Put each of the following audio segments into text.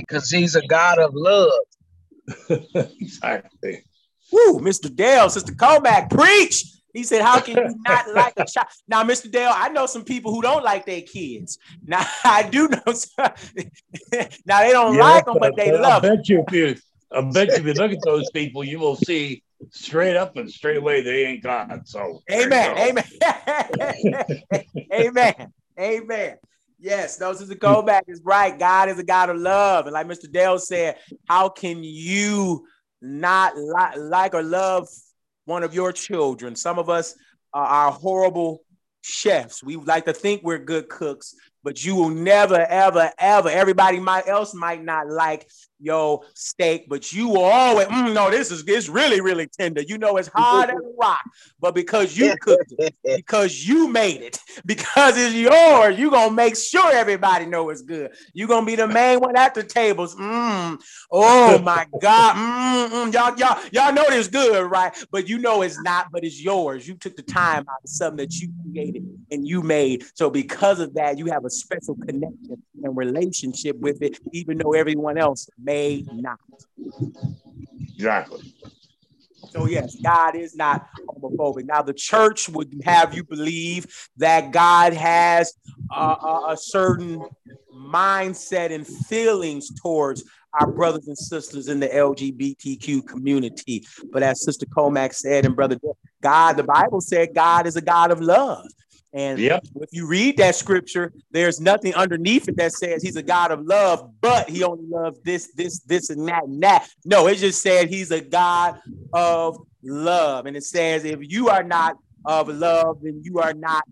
Because he's a God of love. exactly. Woo, Mr. Dale, Sister Comac, preach. He said, How can you not like a child? Now, Mr. Dale, I know some people who don't like their kids. Now, I do know some, now they don't yeah, like them, but they love I bet them. you if you I bet you if you look at those people, you will see straight up and straight away they ain't God. So Amen. Amen. Amen. Amen. Yes, those is the Comac is right. God is a God of love. And like Mr. Dale said, how can you not li- like or love one of your children. Some of us are horrible chefs. We like to think we're good cooks, but you will never, ever, ever. Everybody might else might not like your steak, but you always, mm, no, this is it's really, really tender. You know, it's hard as a rock, but because you cooked it, because you made it, because it's yours, you're gonna make sure everybody know it's good. You're gonna be the main one at the tables. Mm. Oh my God. Mm, y'all, y'all, y'all know it's good, right? But you know it's not, but it's yours. You took the time out of something that you created and you made. So because of that, you have a special connection and relationship with it, even though everyone else may not. Exactly. So yes, God is not homophobic. Now the church would have you believe that God has a, a certain mindset and feelings towards our brothers and sisters in the LGBTQ community. But as Sister Comack said, and Brother God, the Bible said God is a God of love. And yep. if you read that scripture, there's nothing underneath it that says he's a God of love, but he only loves this, this, this, and that, and that. No, it just said he's a God of love. And it says, if you are not of love, then you are not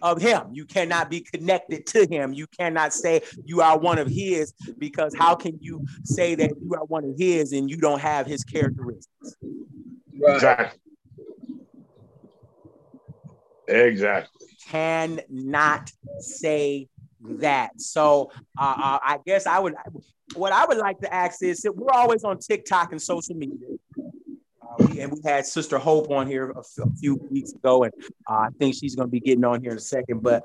of him. You cannot be connected to him. You cannot say you are one of his because how can you say that you are one of his and you don't have his characteristics? Right. Exactly. Exactly. Cannot say that. So uh, uh, I guess I would, what I would like to ask is, we're always on TikTok and social media. Uh, we, and we had Sister Hope on here a, a few weeks ago, and uh, I think she's going to be getting on here in a second. But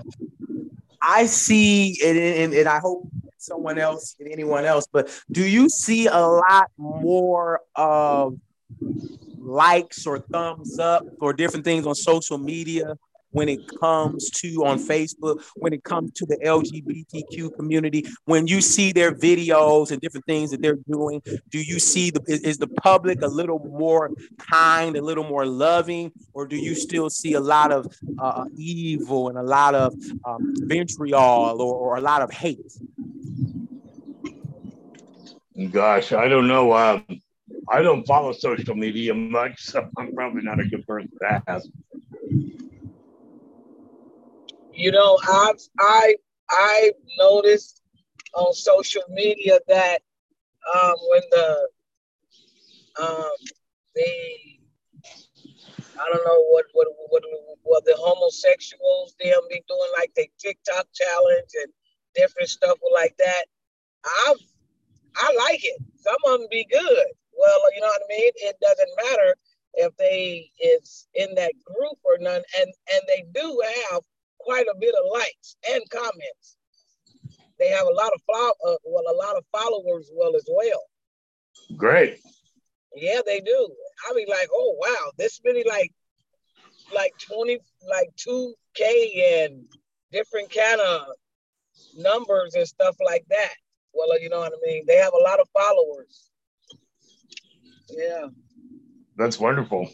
I see, and, and, and I hope someone else and anyone else, but do you see a lot more of likes or thumbs up or different things on social media when it comes to on Facebook, when it comes to the LGBTQ community, when you see their videos and different things that they're doing, do you see the is, the public a little more kind, a little more loving, or do you still see a lot of uh, evil and a lot of um, vitriol or, or a lot of hate? Gosh, I don't know. Um, I don't follow social media much, so I'm probably not a good person to ask. You know, I've I I noticed on social media that um, when the um, the I don't know what what what what the homosexuals them be doing like the TikTok challenge and different stuff like that. I I like it. Some of them be good. Well, you know what I mean. It doesn't matter if they is in that group or none, and and they do have quite a bit of likes and comments. They have a lot of follow, uh, well, a lot of followers, well as well. Great. Yeah, they do. I be like, oh wow, this many like, like twenty, like two k and different kind of numbers and stuff like that. Well, you know what I mean. They have a lot of followers. Yeah. That's wonderful.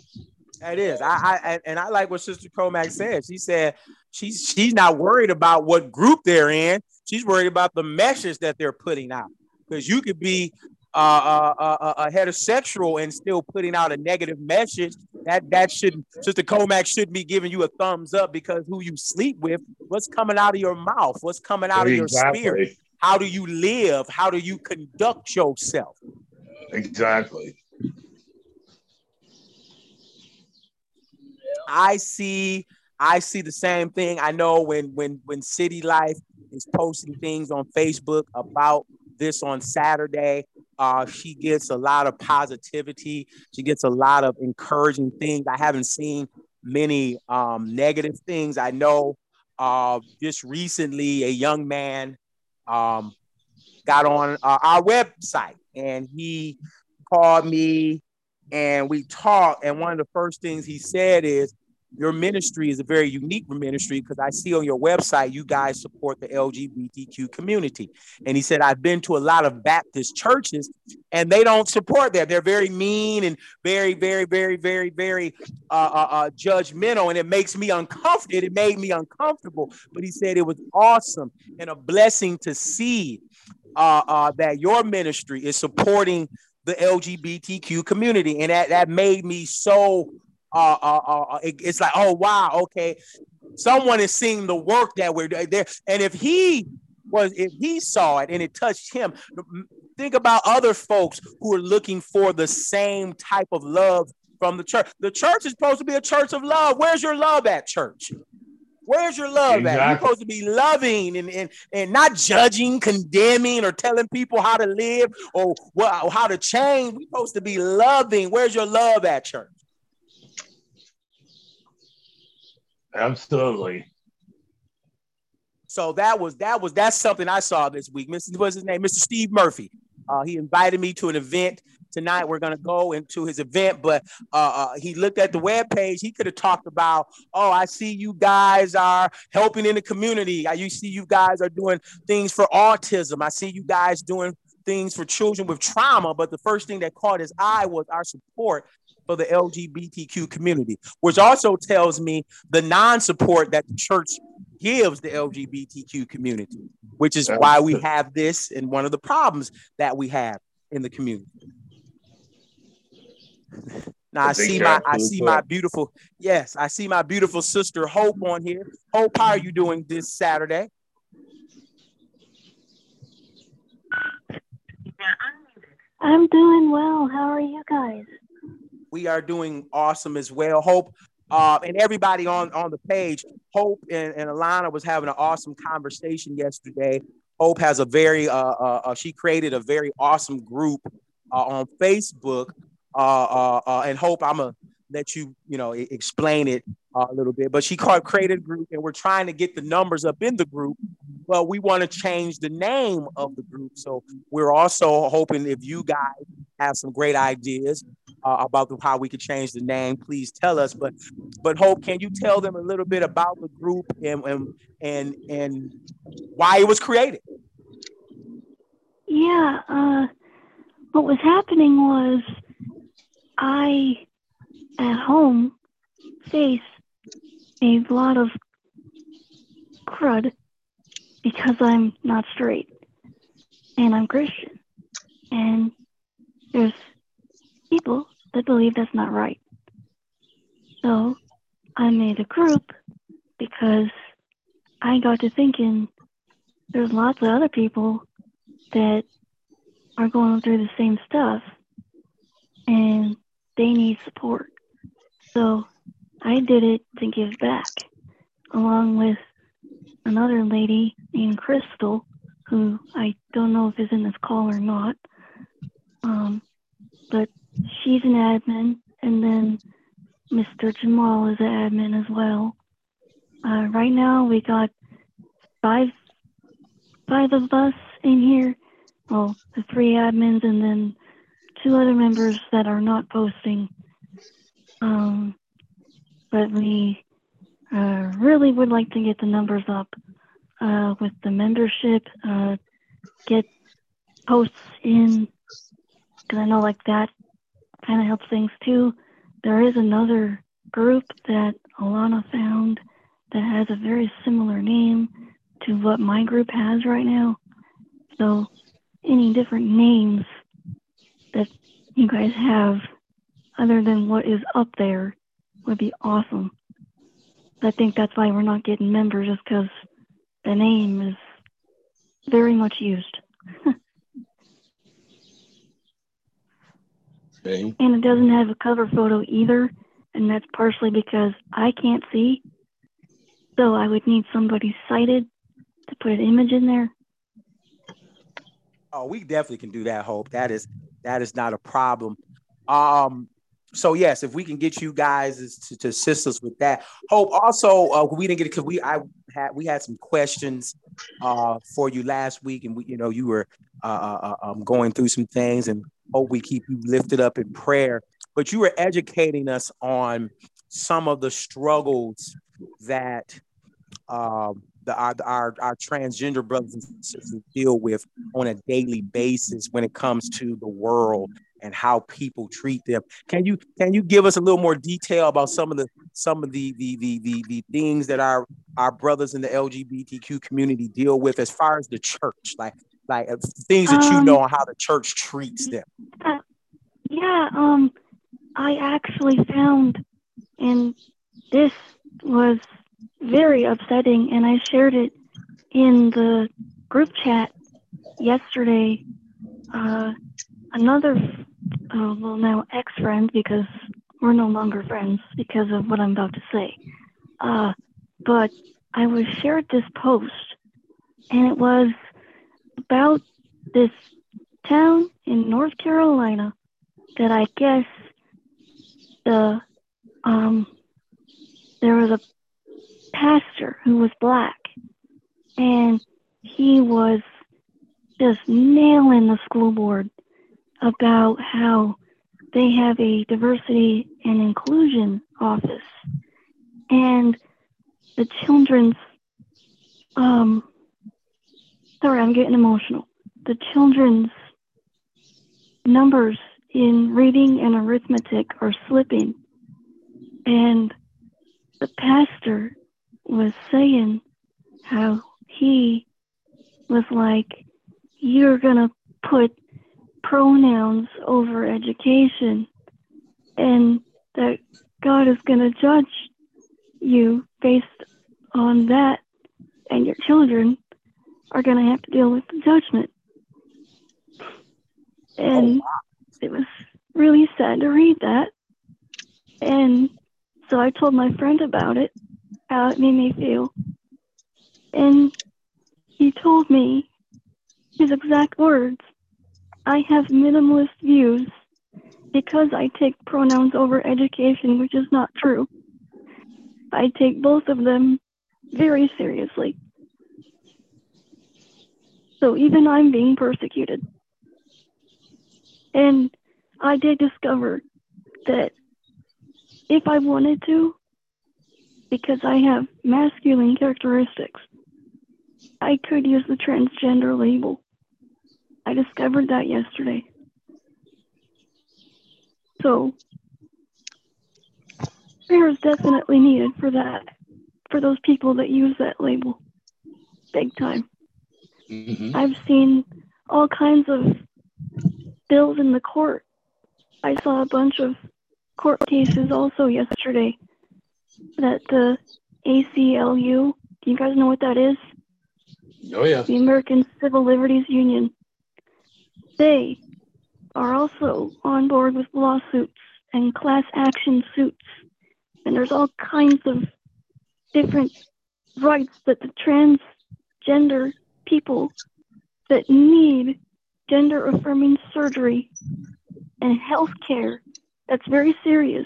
It is. I, I and I like what Sister Comac said. She said she's she's not worried about what group they're in. She's worried about the message that they're putting out. Because you could be uh, uh, uh, a heterosexual and still putting out a negative message. That that shouldn't. Sister Comac shouldn't be giving you a thumbs up because who you sleep with, what's coming out of your mouth, what's coming out exactly. of your spirit. How do you live? How do you conduct yourself? Exactly. I see I see the same thing. I know when when when City Life is posting things on Facebook about this on Saturday, uh, she gets a lot of positivity. She gets a lot of encouraging things. I haven't seen many um, negative things. I know uh, just recently a young man um, got on uh, our website and he called me and we talked. And one of the first things he said is, your ministry is a very unique ministry because I see on your website you guys support the LGBTQ community. And he said, I've been to a lot of Baptist churches and they don't support that. They're very mean and very, very, very, very, very uh, uh, uh, judgmental. And it makes me uncomfortable. It made me uncomfortable. But he said it was awesome and a blessing to see uh, uh, that your ministry is supporting the LGBTQ community. And that, that made me so, uh, uh, uh, uh, it, it's like, oh, wow, okay. Someone is seeing the work that we're doing there. And if he was, if he saw it and it touched him, think about other folks who are looking for the same type of love from the church. The church is supposed to be a church of love. Where's your love at, church? Where's your love exactly. at? You're supposed to be loving and, and, and not judging, condemning, or telling people how to live or what, how to change. We're supposed to be loving. Where's your love at, church? Absolutely. So that was that was that's something I saw this week. Mr. What's his name? Mr. Steve Murphy. Uh, he invited me to an event tonight we're going to go into his event but uh, uh, he looked at the web page he could have talked about oh i see you guys are helping in the community i you see you guys are doing things for autism i see you guys doing things for children with trauma but the first thing that caught his eye was our support for the lgbtq community which also tells me the non-support that the church gives the lgbtq community which is why we have this and one of the problems that we have in the community now I see my I see my beautiful yes I see my beautiful sister Hope on here. Hope, how are you doing this Saturday? I'm doing well. How are you guys? We are doing awesome as well. Hope uh, and everybody on on the page. Hope and, and Alana was having an awesome conversation yesterday. Hope has a very uh, uh, uh she created a very awesome group uh, on Facebook uh, and hope I'm gonna let you, you know, explain it a little bit. But she created a group, and we're trying to get the numbers up in the group. But we want to change the name of the group, so we're also hoping if you guys have some great ideas uh, about how we could change the name, please tell us. But but hope, can you tell them a little bit about the group and and and, and why it was created? Yeah, uh, what was happening was I, at home, face a lot of crud because I'm not straight and I'm Christian. And there's people that believe that's not right. So I made a group because I got to thinking there's lots of other people that are going through the same stuff. And they need support. So I did it to give back, along with another lady named Crystal, who I don't know if is in this call or not. Um, but she's an admin, and then Mr. Jamal is an admin as well. Uh, right now, we got five five of us in here. Well, the three admins, and then two other members that are not posting. Um, but we uh, really would like to get the numbers up uh, with the membership, uh, get posts in, because I know like that kind of helps things too. There is another group that Alana found that has a very similar name to what my group has right now. So any different names that you guys have other than what is up there would be awesome. I think that's why we're not getting members, just because the name is very much used. okay. And it doesn't have a cover photo either, and that's partially because I can't see. So I would need somebody sighted to put an image in there. Oh, we definitely can do that, Hope. That is that is not a problem. Um, so yes, if we can get you guys to, to assist us with that. Hope also uh, we didn't get it because we I had we had some questions uh, for you last week, and we you know you were uh, uh, uh um, going through some things, and hope we keep you lifted up in prayer. But you were educating us on some of the struggles that um, the, our, our, our transgender brothers and sisters deal with on a daily basis when it comes to the world and how people treat them. Can you can you give us a little more detail about some of the some of the the the the, the things that our our brothers in the LGBTQ community deal with as far as the church, like like uh, things that um, you know on how the church treats them? Uh, yeah, um, I actually found, and this was very upsetting, and I shared it in the group chat yesterday. Uh, another, uh, well, now ex friend, because we're no longer friends because of what I'm about to say. Uh, but I was shared this post, and it was about this town in North Carolina that I guess the um there was a pastor who was black, and he was just nailing the school board about how they have a diversity and inclusion office, and the children's um sorry, I'm getting emotional. The children's numbers in reading and arithmetic are slipping. And the pastor was saying how he was like, You're going to put pronouns over education, and that God is going to judge you based on that, and your children are going to have to deal with the judgment. And oh, it was really sad to read that. And so I told my friend about it, how it made me feel. And he told me his exact words I have minimalist views because I take pronouns over education, which is not true. I take both of them very seriously. So even I'm being persecuted. And I did discover that if I wanted to, because I have masculine characteristics, I could use the transgender label. I discovered that yesterday. So, prayer is definitely needed for that, for those people that use that label. Big time. Mm-hmm. I've seen all kinds of bills in the court. I saw a bunch of court cases also yesterday that the ACLU, do you guys know what that is? Oh, yeah. The American Civil Liberties Union. They are also on board with lawsuits and class action suits. And there's all kinds of different rights that the transgender people that need gender affirming surgery and health care that's very serious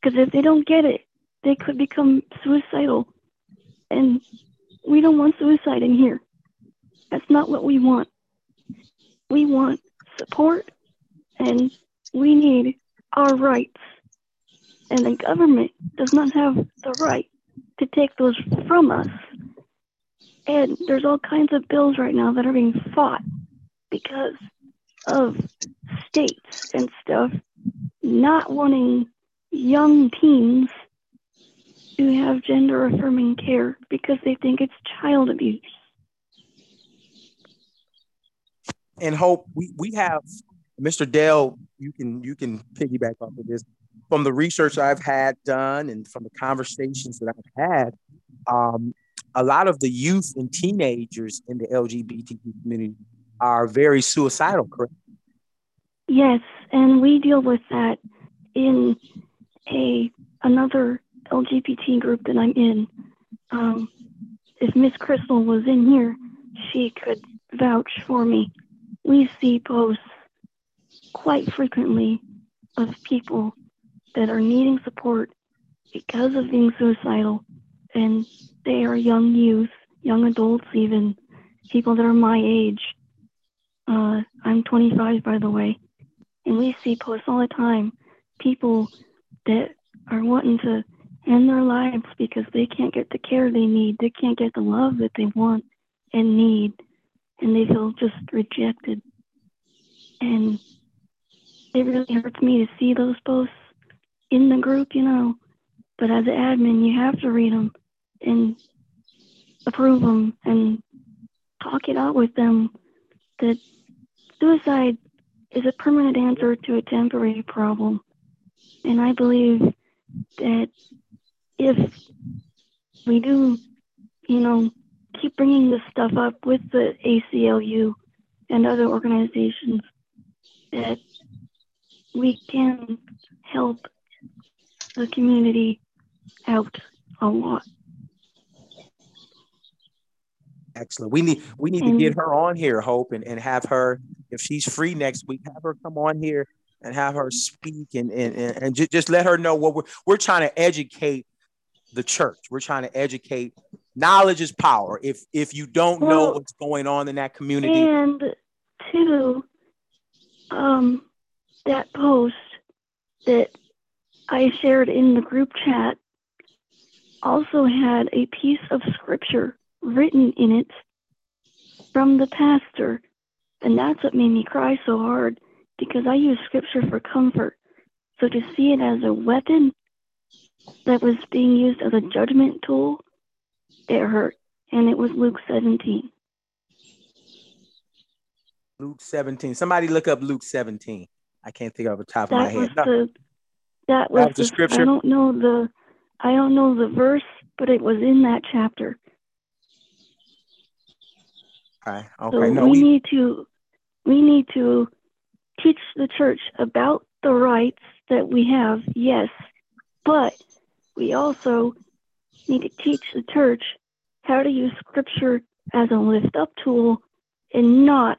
because if they don't get it, they could become suicidal. And we don't want suicide in here. That's not what we want. We want support and we need our rights. And the government does not have the right to take those from us and there's all kinds of bills right now that are being fought because of states and stuff not wanting young teens to have gender affirming care because they think it's child abuse. And hope we, we have Mr. Dale, you can you can piggyback off of this. From the research I've had done and from the conversations that I've had, um, a lot of the youth and teenagers in the LGBTQ community are very suicidal, correct? Yes, and we deal with that in a another LGBT group that I'm in. Um, if Miss Crystal was in here, she could vouch for me. We see posts quite frequently of people that are needing support because of being suicidal, and they are young youth, young adults, even people that are my age. Uh, I'm 25, by the way, and we see posts all the time. People that are wanting to end their lives because they can't get the care they need, they can't get the love that they want and need, and they feel just rejected. And it really hurts me to see those posts in the group, you know. But as an admin, you have to read them and approve them and talk it out with them that suicide is a permanent answer to a temporary problem. And I believe that if we do, you know, keep bringing this stuff up with the ACLU and other organizations, that we can help the community out a lot. Excellent. We need we need to get her on here, Hope, and, and have her, if she's free next week, have her come on here and have her speak and and, and, and just, just let her know what we're we're trying to educate the church. We're trying to educate. Knowledge is power. If if you don't well, know what's going on in that community, and two, um, that post that I shared in the group chat also had a piece of scripture written in it from the pastor. And that's what made me cry so hard because I use scripture for comfort. So to see it as a weapon that was being used as a judgment tool, it hurt. And it was Luke 17. Luke 17. Somebody look up Luke 17. I can't think of the top that of my head. No. The, that was, that was the, the scripture. I don't know the I don't know the verse, but it was in that chapter. Okay. Okay. So no, we, we need to we need to teach the church about the rights that we have, yes, but we also need to teach the church how to use scripture as a lift up tool and not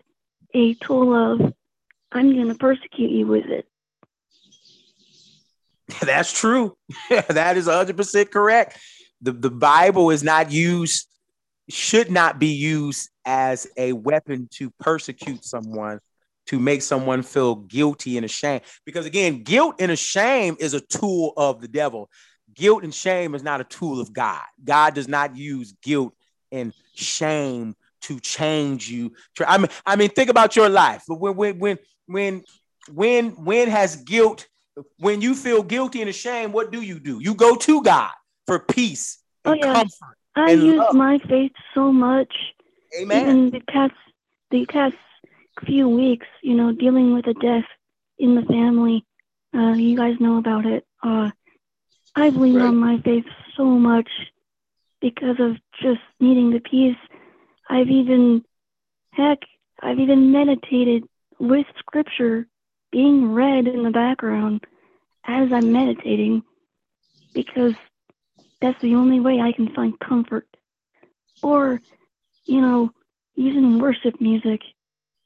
a tool of I'm going to persecute you with it. That's true. that is 100% correct. The, the Bible is not used, should not be used as a weapon to persecute someone, to make someone feel guilty and ashamed. Because again, guilt and shame is a tool of the devil. Guilt and shame is not a tool of God. God does not use guilt and shame to change you. I mean, I mean, think about your life. But When when when when when when has guilt when you feel guilty and ashamed, what do you do? You go to God for peace and oh, yeah. comfort. I use love. my faith so much. Amen. Even the past the past few weeks, you know, dealing with a death in the family. Uh, you guys know about it. Uh, I've leaned right. on my faith so much because of just needing the peace. I've even, heck, I've even meditated with scripture being read in the background as I'm meditating because that's the only way I can find comfort. Or, you know, even worship music,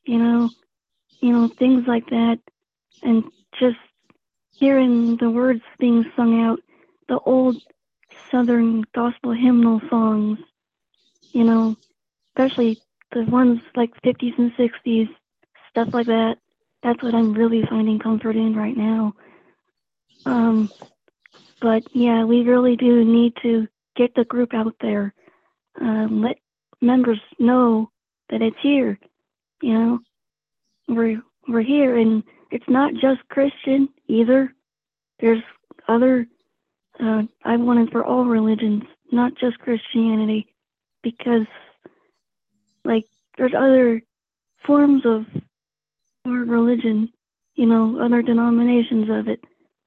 you know, you know, things like that, and just hearing the words being sung out, the old Southern gospel hymnal songs, you know, especially the ones like 50s and 60s stuff like that. That's what I'm really finding comfort in right now. Um, but yeah, we really do need to get the group out there. Um, let members know that it's here. You know, we're we're here, and it's not just Christian either. There's other. Uh, I wanted for all religions, not just Christianity, because like there's other forms of or religion, you know, other denominations of it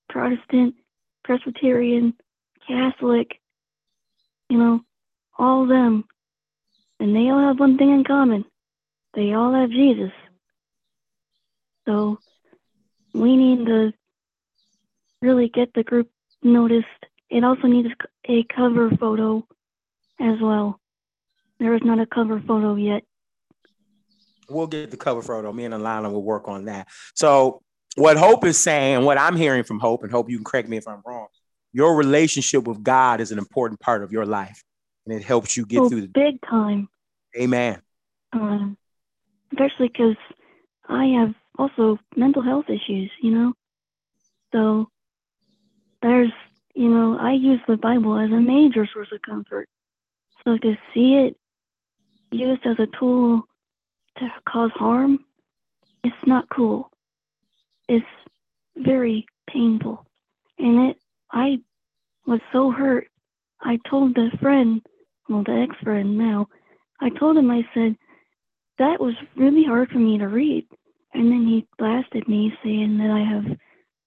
Protestant, Presbyterian, Catholic, you know, all them. And they all have one thing in common they all have Jesus. So we need to really get the group noticed. It also needs a cover photo as well. There is not a cover photo yet we'll get the cover photo. Me and Alana will work on that. So what Hope is saying, what I'm hearing from Hope, and Hope you can correct me if I'm wrong. Your relationship with God is an important part of your life, and it helps you get oh, through the big time. Amen. Um, especially because I have also mental health issues, you know. So there's, you know, I use the Bible as a major source of comfort. So to see it used as a tool to cause harm, it's not cool. It's very painful. And it, I was so hurt. I told the friend, well, the ex friend now, I told him, I said, that was really hard for me to read. And then he blasted me saying that I have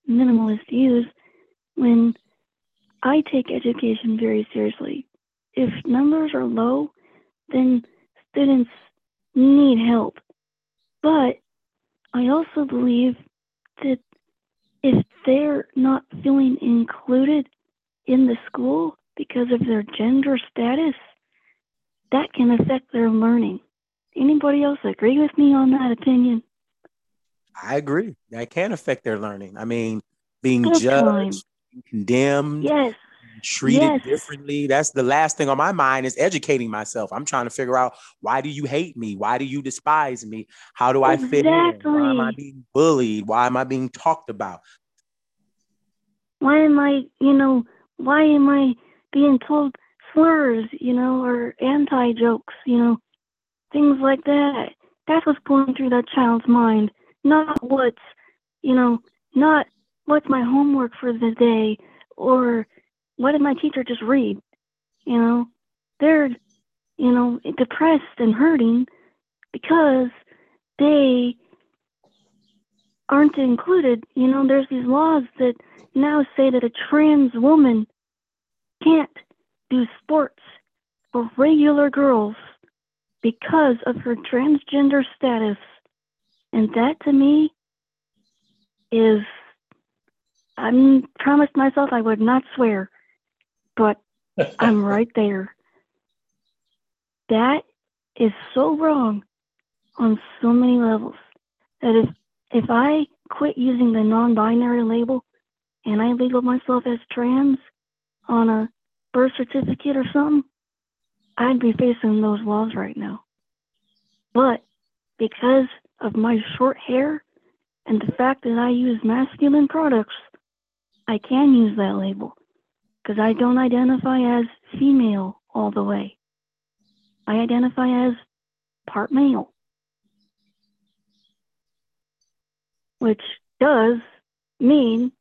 minimalist views when I take education very seriously. If numbers are low, then students need help. But I also believe that if they're not feeling included in the school because of their gender status, that can affect their learning. Anybody else agree with me on that opinion? I agree. That can affect their learning. I mean, being Big judged, being condemned, Yes, treated Yes. differently. That's the last thing on my mind is educating myself. I'm trying to figure out why do you hate me? Why do you despise me? How do I fit in? Why am I being bullied? Why am I being talked about? why am I, you know, why am I being told slurs, you know, or anti jokes, you know, things like that. That's what's going through that child's mind, not what's, you know, not what's my homework for the day or what did my teacher just read, you know. They're, you know, depressed and hurting because they aren't included. You know, there's these laws that now say that a trans woman can't do sports for regular girls because of her transgender status. And that to me is, I promised myself I would not swear, but I'm right there. That is so wrong on so many levels that if if I quit using the non-binary label and I label myself as trans on a birth certificate or something, I'd be facing those laws right now. But because of my short hair and the fact that I use masculine products, I can use that label because I don't identify as female all the way. I identify as part male, which does mean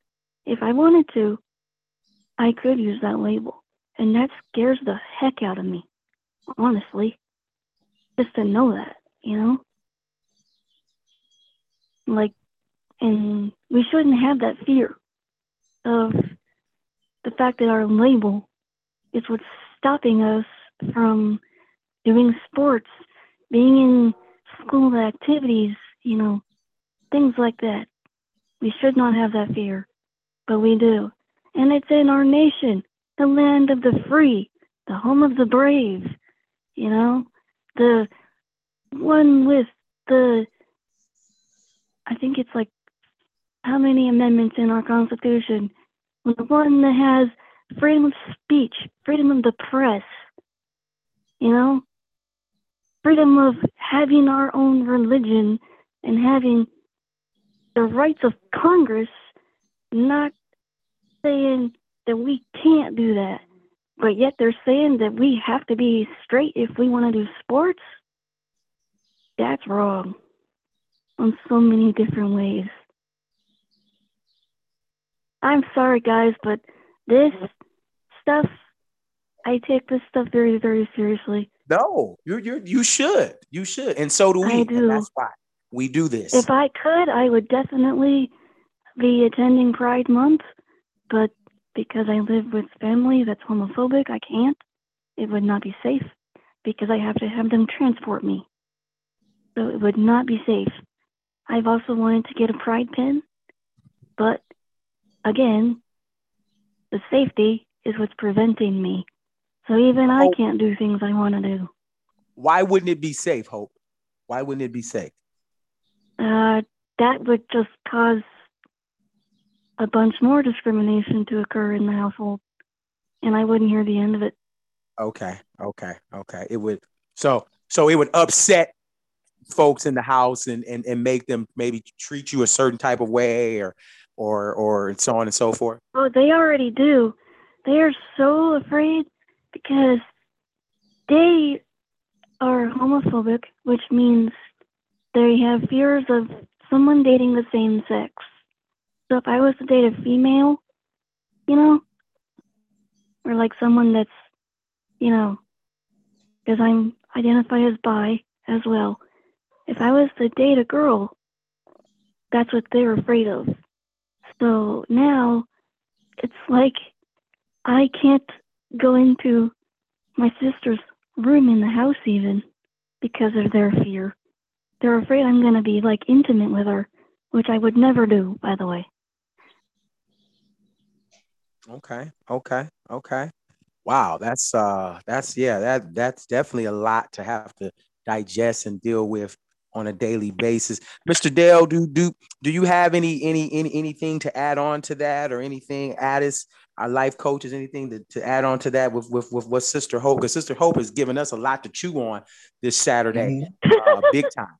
if I wanted to, I could use that label. And that scares the heck out of me, honestly. Just to know that, you know? Like, and we shouldn't have that fear of the fact that our label is what's stopping us from doing sports, being in school activities, you know, things like that. We should not have that fear, but we do. And it's in our nation, the land of the free, the home of the brave, you know, the one with the, I think it's like, how many amendments in our Constitution? The one that has freedom of speech, freedom of the press, you know, freedom of having our own religion and having the rights of Congress, not saying that we can't do that, but yet they're saying that we have to be straight if we want to do sports. That's wrong on so many different ways. I'm sorry, guys, but this stuff, I take this stuff very, very seriously. No, you you you should. You should. And so do we. I do. that's why we do this. If I could, I would definitely be attending Pride Month, but because I live with family that's homophobic, I can't. It would not be safe because I have to have them transport me. So it would not be safe. I've also wanted to get a Pride pin, but again, the safety is what's preventing me. So even I can't do things I want to do. why wouldn't it be safe, Hope? Why wouldn't it be safe? Uh, that would just cause a bunch more discrimination to occur in the household, and I wouldn't hear the end of it. Okay, okay, okay. It would so so it would upset folks in the house and and, and make them maybe treat you a certain type of way or or or so on and so forth. Oh, they already do. They are so afraid because they are homophobic, which means they have fears of someone dating the same sex. So if I was to date a female, you know, or like someone that's, you know, because I'm identify as bi as well. If I was to date a girl, that's what they're afraid of. So now it's like I can't go into my sister's room in the house even because of their fear. They're afraid I'm going to be like intimate with her, which I would never do, by the way. Okay, okay, okay. Wow, that's uh that's yeah, that that's definitely a lot to have to digest and deal with on a daily basis. Mr. Dale, do do do you have any any any anything to add on to that or anything, Addis, our life coaches, anything to, to add on to that with with, with what Sister Hope? Because Sister Hope has given us a lot to chew on this Saturday, mm-hmm. uh, big time.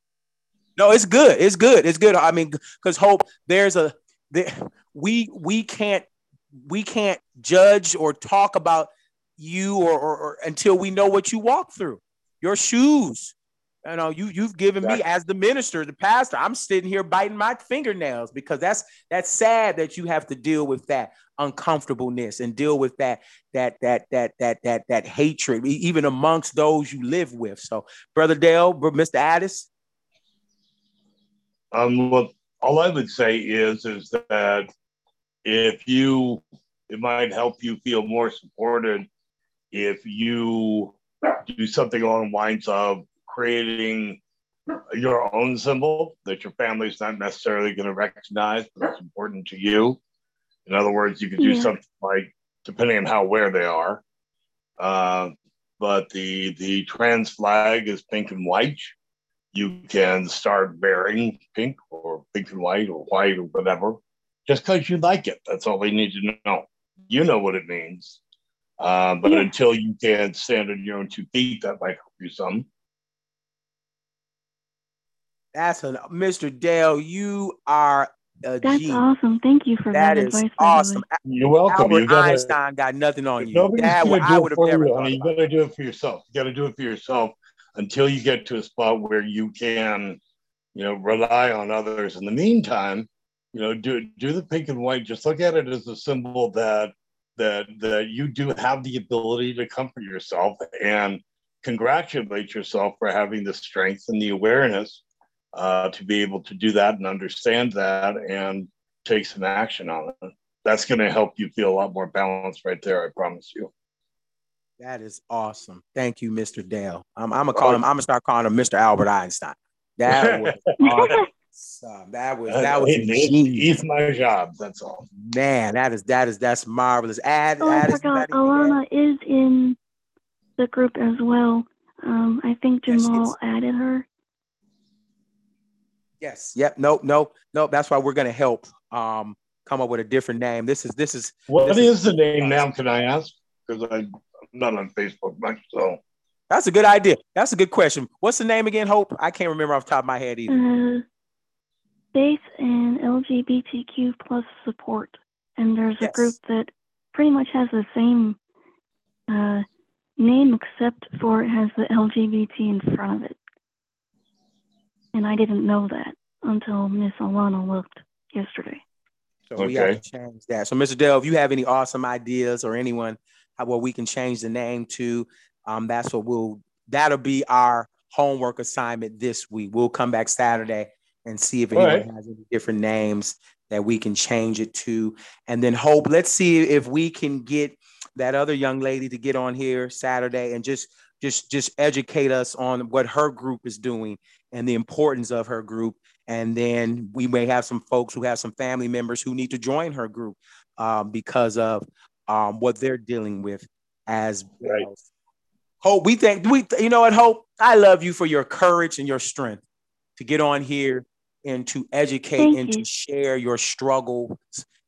No, it's good. It's good. It's good. I mean, because Hope, there's a there, we we can't we can't judge or talk about you or, or, or until we know what you walk through, your shoes you know, you you've given me as the minister, the pastor. I'm sitting here biting my fingernails because that's that's sad that you have to deal with that uncomfortableness and deal with that that that that that that that hatred even amongst those you live with. So, brother Dale, Mr. Addis. Um, well, all I would say is is that if you, it might help you feel more supported if you do something along the lines of creating your own symbol that your family's not necessarily going to recognize, but it's important to you. In other words, you could do yeah. something like, depending on how aware they are. Uh, but the the trans flag is pink and white. You can start wearing pink or pink and white or white or whatever, just because you like it. That's all they need to know. You know what it means. Uh, but yeah. until you can stand on your own two feet, that might help you some. That's an Mr. Dale. You are a That's G. awesome. Thank you for that. That is awesome. You're welcome. Albert you gotta, Einstein got nothing on you. Nobody's that gonna do I would have for never you, thought honey. You got to do it for yourself. You got to do it for yourself until you get to a spot where you can, you know, rely on others. In the meantime, you know, do do the pink and white. Just look at it as a symbol that that that you do have the ability to comfort yourself and congratulate yourself for having the strength and the awareness uh, to be able to do that and understand that and take some action on it. That's going to help you feel a lot more balanced right there. I promise you. That is awesome. Thank you, Mr. Dale. I'm, I'm gonna call him. I'm gonna start calling him Mr. Albert Einstein. That was awesome. That was that was he's my job. That's all. Man, that is that is that's marvelous. Add, oh, add I forgot. Alana is in the group as well. Um, I think Jamal yes, added her. Yes. Yep. Nope. Nope. Nope. That's why we're gonna help um come up with a different name. This is this is what this is, is the name now? Can I ask? Because I'm not on Facebook much, so that's a good idea. That's a good question. What's the name again? Hope I can't remember off the top of my head either. Uh, Faith and LGBTQ plus support, and there's yes. a group that pretty much has the same uh, name except for it has the LGBT in front of it. And I didn't know that until Miss Alana looked yesterday. So okay. we have to change that. So, Mr. Dell, if you have any awesome ideas or anyone how well we can change the name to, um, that's what we'll that'll be our homework assignment this week. We'll come back Saturday and see if anyone right. has any different names that we can change it to. And then hope, let's see if we can get that other young lady to get on here Saturday and just just just educate us on what her group is doing and the importance of her group. And then we may have some folks who have some family members who need to join her group um, because of um, what they're dealing with as right. well. Hope, we think we, you know what, Hope, I love you for your courage and your strength to get on here and to educate Thank and you. to share your struggles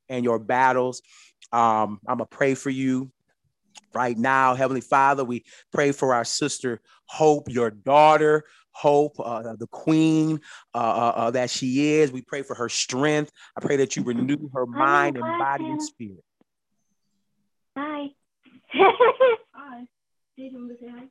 and your battles. Um, I'm gonna pray for you right now, Heavenly Father. We pray for our sister Hope, your daughter. Hope, uh, the queen uh, uh, uh that she is. We pray for her strength. I pray that you renew her mind and body and spirit. Hi. Hi. Anyone to say Hi.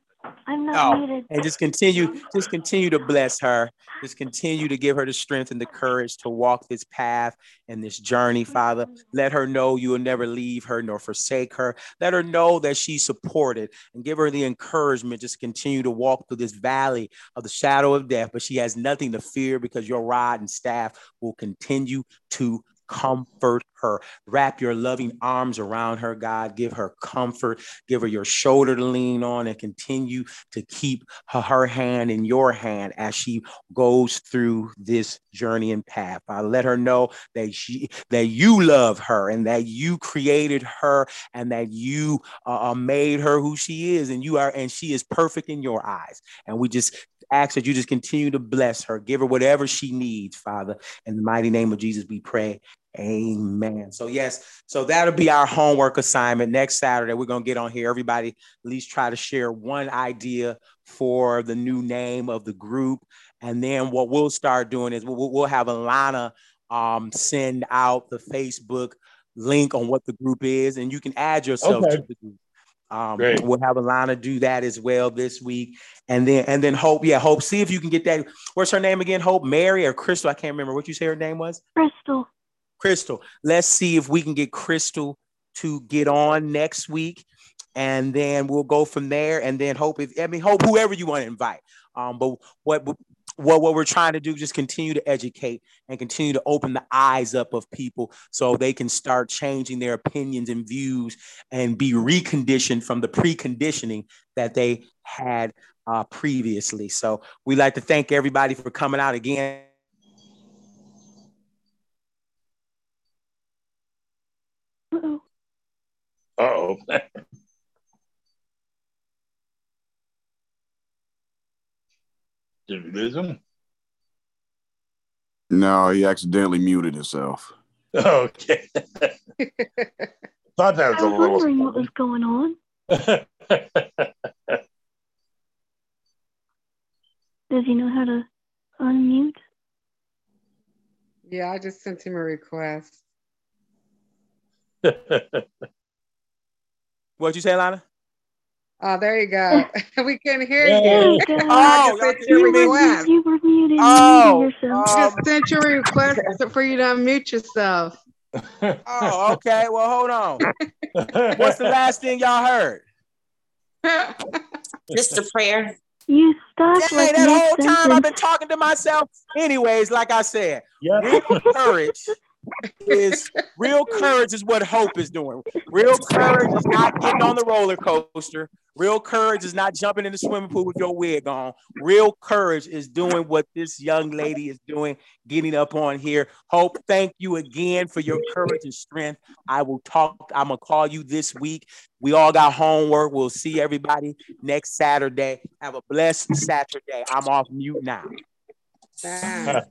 I'm not oh, muted. And just continue, just continue to bless her. Just continue to give her the strength and the courage to walk this path and this journey, Father. Let her know you will never leave her nor forsake her. Let her know that she's supported and give her the encouragement just continue to walk through this valley of the shadow of death. But she has nothing to fear because your rod and staff will continue to comfort her. Wrap your loving arms around her, God. Give her comfort. Give her your shoulder to lean on and continue to keep her, hand in your hand as she goes through this journey and path. I let her know that she that you love her and that you created her and that you uh, uh made her who she is and you are and she is perfect in your eyes. And we just ask that you just continue to bless her, give her whatever she needs, Father. In the mighty name of Jesus, we pray. Amen. So, yes, so that'll be our homework assignment next Saturday. We're going to get on here. Everybody at least try to share one idea for the new name of the group. And then what we'll start doing is we'll, we'll have Alana um, send out the Facebook link on what the group is, and you can add yourself okay. to the group. Um, Great. we'll have Alana do that as well this week, and then and then Hope, yeah, Hope. See if you can get that. What's her name again? Hope, Mary, or Crystal? I can't remember what you say her name was. Crystal. Crystal. Let's see if we can get Crystal to get on next week, and then we'll go from there. And then hope if I mean hope whoever you want to invite. Um, but what what what we're trying to do is just continue to educate and continue to open the eyes up of people so they can start changing their opinions and views and be reconditioned from the preconditioning that they had uh, previously. So we like to thank everybody for coming out again. Oh. Did we lose him? No, he accidentally muted himself. Okay. Thought that was a little. I was wondering what was going on. Does he know how to unmute? Yeah, I just sent him a request. What'd you say, Lana? Oh, there you go. we can hear you. Oh, sent your request. You were muted. Oh, yourself. I just sent your request for you to unmute yourself. oh, okay. Well, hold on. What's the last thing y'all heard? Just a prayer. You stuck Dang, like that whole sentence. time I've been talking to myself. Anyways, like I said, Yeah. real courage is real courage is what hope is doing. Real courage is not getting on the roller coaster. Real courage is not jumping in the swimming pool with your wig on. Real courage is doing what this young lady is doing, getting up on here. Hope, thank you again for your courage and strength. I will talk, I'm gonna call you this week. We all got homework. We'll see everybody next Saturday. Have a blessed Saturday. I'm off mute now.